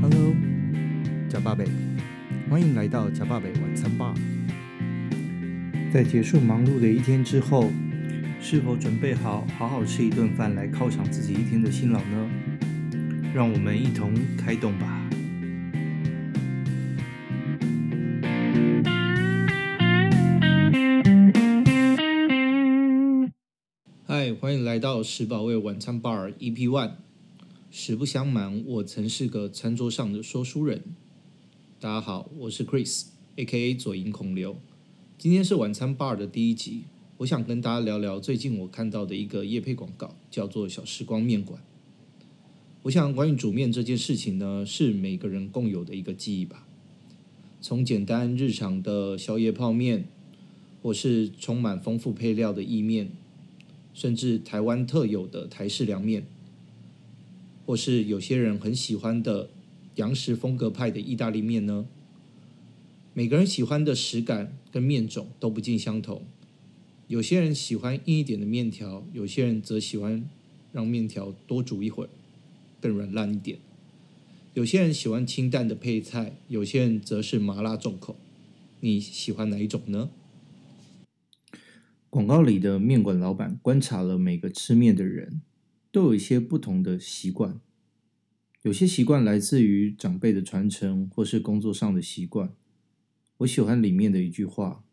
Hello，呷霸贝，欢迎来到呷霸贝晚餐吧。在结束忙碌的一天之后，是否准备好好好吃一顿饭来犒赏自己一天的辛劳呢？让我们一同开动吧。欢迎来到食饱味晚餐 bar EP One。实不相瞒，我曾是个餐桌上的说书人。大家好，我是 Chris，A.K.A. 左营孔刘。今天是晚餐 bar 的第一集，我想跟大家聊聊最近我看到的一个夜配广告，叫做“小时光面馆”。我想，关于煮面这件事情呢，是每个人共有的一个记忆吧。从简单日常的宵夜泡面，或是充满丰富配料的意面，甚至台湾特有的台式凉面。或是有些人很喜欢的洋食风格派的意大利面呢？每个人喜欢的食感跟面种都不尽相同。有些人喜欢硬一点的面条，有些人则喜欢让面条多煮一会儿，更软烂一点。有些人喜欢清淡的配菜，有些人则是麻辣重口。你喜欢哪一种呢？广告里的面馆老板观察了每个吃面的人。都有一些不同的习惯，有些习惯来自于长辈的传承，或是工作上的习惯。我喜欢里面的一句话：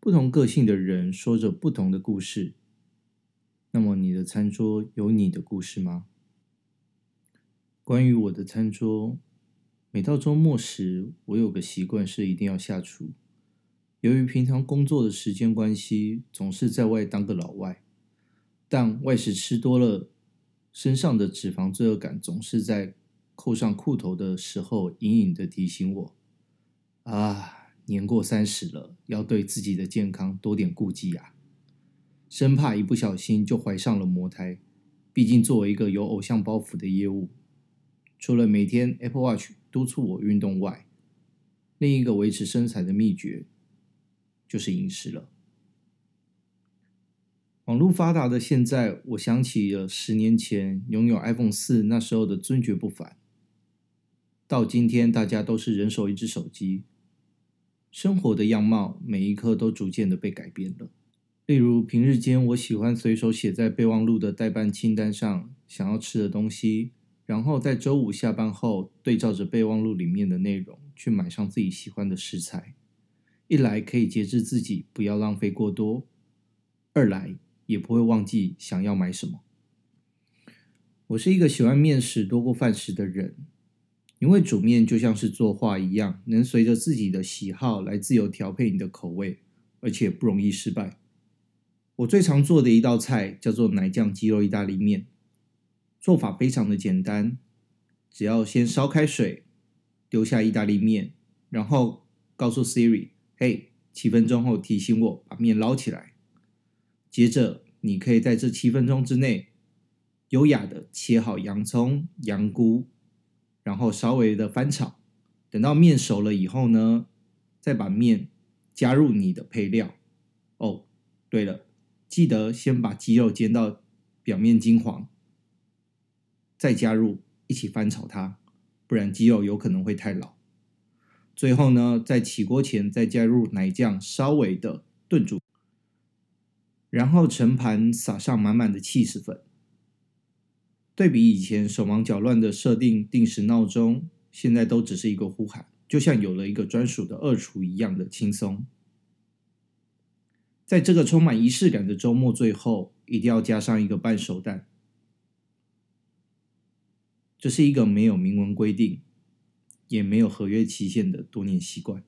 不同个性的人说着不同的故事。那么，你的餐桌有你的故事吗？关于我的餐桌，每到周末时，我有个习惯是一定要下厨。由于平常工作的时间关系，总是在外当个老外，但外食吃多了。身上的脂肪罪恶感总是在扣上裤头的时候隐隐的提醒我：啊，年过三十了，要对自己的健康多点顾忌啊！生怕一不小心就怀上了魔胎。毕竟作为一个有偶像包袱的业务，除了每天 Apple Watch 督促我运动外，另一个维持身材的秘诀就是饮食了。网络发达的现在，我想起了十年前拥有 iPhone 四那时候的尊爵不凡。到今天，大家都是人手一只手机，生活的样貌每一刻都逐渐的被改变了。例如，平日间我喜欢随手写在备忘录的待办清单上想要吃的东西，然后在周五下班后对照着备忘录里面的内容去买上自己喜欢的食材。一来可以节制自己，不要浪费过多；二来，也不会忘记想要买什么。我是一个喜欢面食多过饭食的人，因为煮面就像是作画一样，能随着自己的喜好来自由调配你的口味，而且不容易失败。我最常做的一道菜叫做奶酱鸡肉意大利面，做法非常的简单，只要先烧开水，丢下意大利面，然后告诉 Siri：“ 嘿，七分钟后提醒我把面捞起来。”接着，你可以在这七分钟之内，优雅的切好洋葱、洋菇，然后稍微的翻炒。等到面熟了以后呢，再把面加入你的配料。哦，对了，记得先把鸡肉煎到表面金黄，再加入一起翻炒它，不然鸡肉有可能会太老。最后呢，在起锅前再加入奶酱，稍微的炖煮。然后盛盘撒上满满的起司粉。对比以前手忙脚乱的设定定时闹钟，现在都只是一个呼喊，就像有了一个专属的二厨一样的轻松。在这个充满仪式感的周末最后，一定要加上一个半熟蛋。这是一个没有明文规定，也没有合约期限的多年习惯。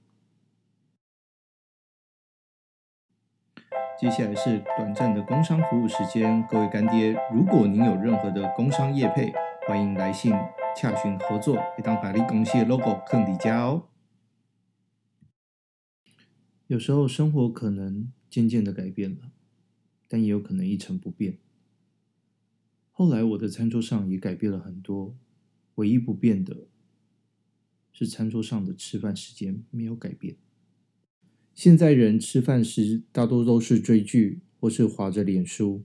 接下来是短暂的工商服务时间，各位干爹，如果您有任何的工商业配，欢迎来信洽询合作，也当把你公司的 logo 更底加哦。有时候生活可能渐渐的改变了，但也有可能一成不变。后来我的餐桌上也改变了很多，唯一不变的是餐桌上的吃饭时间没有改变。现在人吃饭时大多都是追剧或是划着脸书，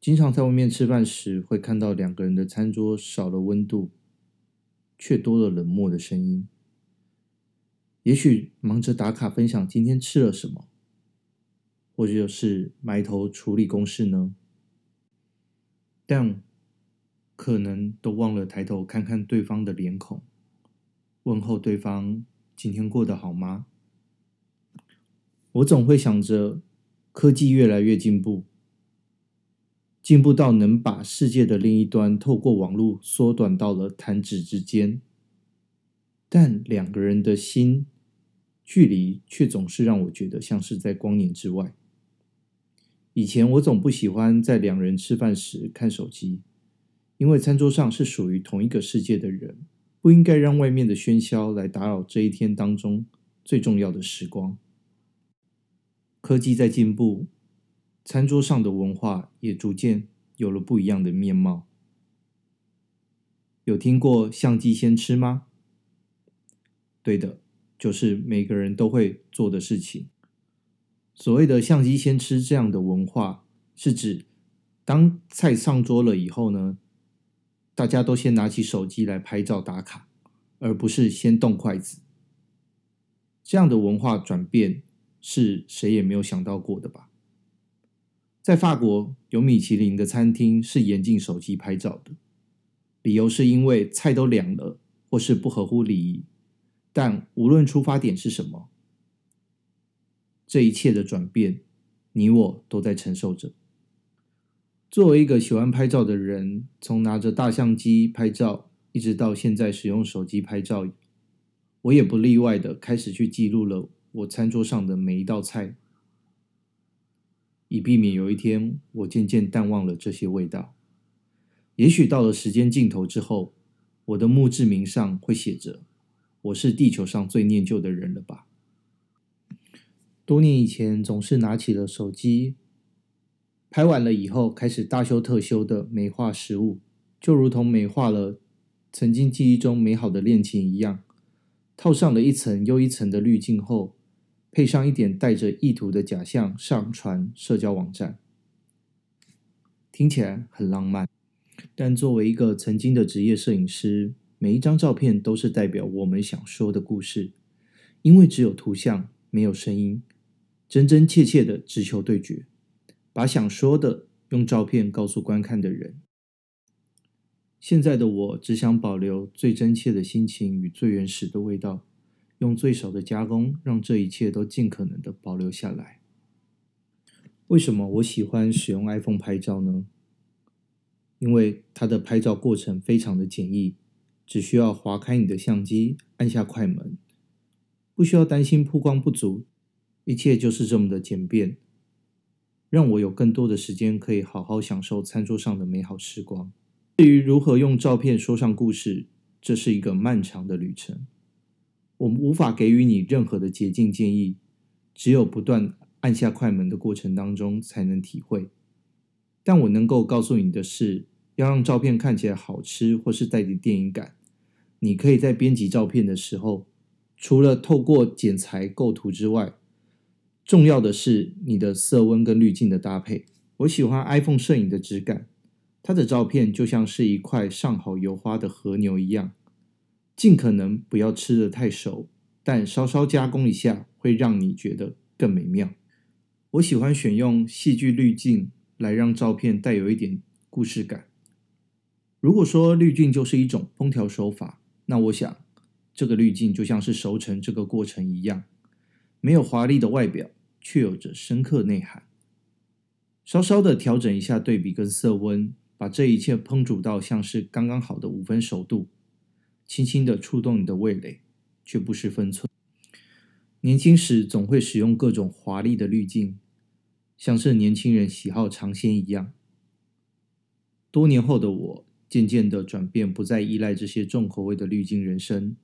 经常在外面吃饭时，会看到两个人的餐桌少了温度，却多了冷漠的声音。也许忙着打卡分享今天吃了什么，或者是埋头处理公事呢？但可能都忘了抬头看看对方的脸孔，问候对方今天过得好吗？我总会想着，科技越来越进步，进步到能把世界的另一端透过网络缩短到了弹指之间，但两个人的心距离却总是让我觉得像是在光年之外。以前我总不喜欢在两人吃饭时看手机，因为餐桌上是属于同一个世界的人，不应该让外面的喧嚣来打扰这一天当中最重要的时光。科技在进步，餐桌上的文化也逐渐有了不一样的面貌。有听过相机先吃吗？对的，就是每个人都会做的事情。所谓的相机先吃这样的文化，是指当菜上桌了以后呢，大家都先拿起手机来拍照打卡，而不是先动筷子。这样的文化转变。是谁也没有想到过的吧？在法国有米其林的餐厅是严禁手机拍照的，理由是因为菜都凉了，或是不合乎礼仪。但无论出发点是什么，这一切的转变，你我都在承受着。作为一个喜欢拍照的人，从拿着大相机拍照，一直到现在使用手机拍照，我也不例外的开始去记录了。我餐桌上的每一道菜，以避免有一天我渐渐淡忘了这些味道。也许到了时间尽头之后，我的墓志铭上会写着：“我是地球上最念旧的人了吧。”多年以前，总是拿起了手机，拍完了以后开始大修特修的美化食物，就如同美化了曾经记忆中美好的恋情一样，套上了一层又一层的滤镜后。配上一点带着意图的假象，上传社交网站，听起来很浪漫。但作为一个曾经的职业摄影师，每一张照片都是代表我们想说的故事，因为只有图像，没有声音，真真切切的直球对决，把想说的用照片告诉观看的人。现在的我只想保留最真切的心情与最原始的味道。用最少的加工，让这一切都尽可能的保留下来。为什么我喜欢使用 iPhone 拍照呢？因为它的拍照过程非常的简易，只需要滑开你的相机，按下快门，不需要担心曝光不足，一切就是这么的简便，让我有更多的时间可以好好享受餐桌上的美好时光。至于如何用照片说上故事，这是一个漫长的旅程。我们无法给予你任何的捷径建议，只有不断按下快门的过程当中才能体会。但我能够告诉你的是，要让照片看起来好吃或是带点电影感，你可以在编辑照片的时候，除了透过剪裁构图之外，重要的是你的色温跟滤镜的搭配。我喜欢 iPhone 摄影的质感，它的照片就像是一块上好油花的和牛一样。尽可能不要吃得太熟，但稍稍加工一下会让你觉得更美妙。我喜欢选用戏剧滤镜来让照片带有一点故事感。如果说滤镜就是一种烹调手法，那我想这个滤镜就像是熟成这个过程一样，没有华丽的外表，却有着深刻内涵。稍稍的调整一下对比跟色温，把这一切烹煮到像是刚刚好的五分熟度。轻轻的触动你的味蕾，却不失分寸。年轻时总会使用各种华丽的滤镜，像是年轻人喜好尝鲜一样。多年后的我，渐渐的转变，不再依赖这些重口味的滤镜人生，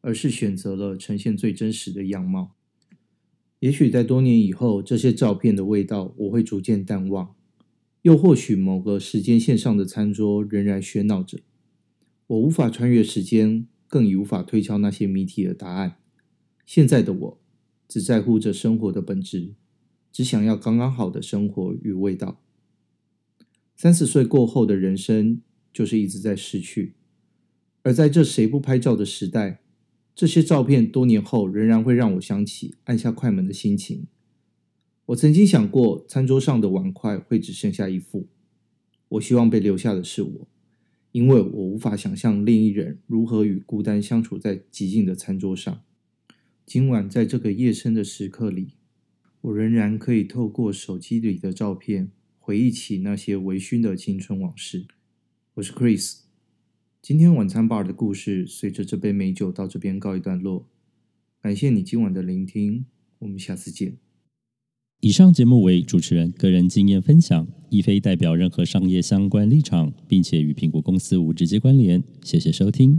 而是选择了呈现最真实的样貌。也许在多年以后，这些照片的味道我会逐渐淡忘，又或许某个时间线上的餐桌仍然喧闹着。我无法穿越时间，更已无法推敲那些谜题的答案。现在的我，只在乎着生活的本质，只想要刚刚好的生活与味道。三十岁过后的人生就是一直在失去，而在这谁不拍照的时代，这些照片多年后仍然会让我想起按下快门的心情。我曾经想过，餐桌上的碗筷会只剩下一副。我希望被留下的是我，因为我无法想象另一人如何与孤单相处在寂静的餐桌上。今晚在这个夜深的时刻里，我仍然可以透过手机里的照片，回忆起那些微醺的青春往事。我是 Chris，今天晚餐 bar 的故事随着这杯美酒到这边告一段落。感谢你今晚的聆听，我们下次见。以上节目为主持人个人经验分享，亦非代表任何商业相关立场，并且与苹果公司无直接关联。谢谢收听。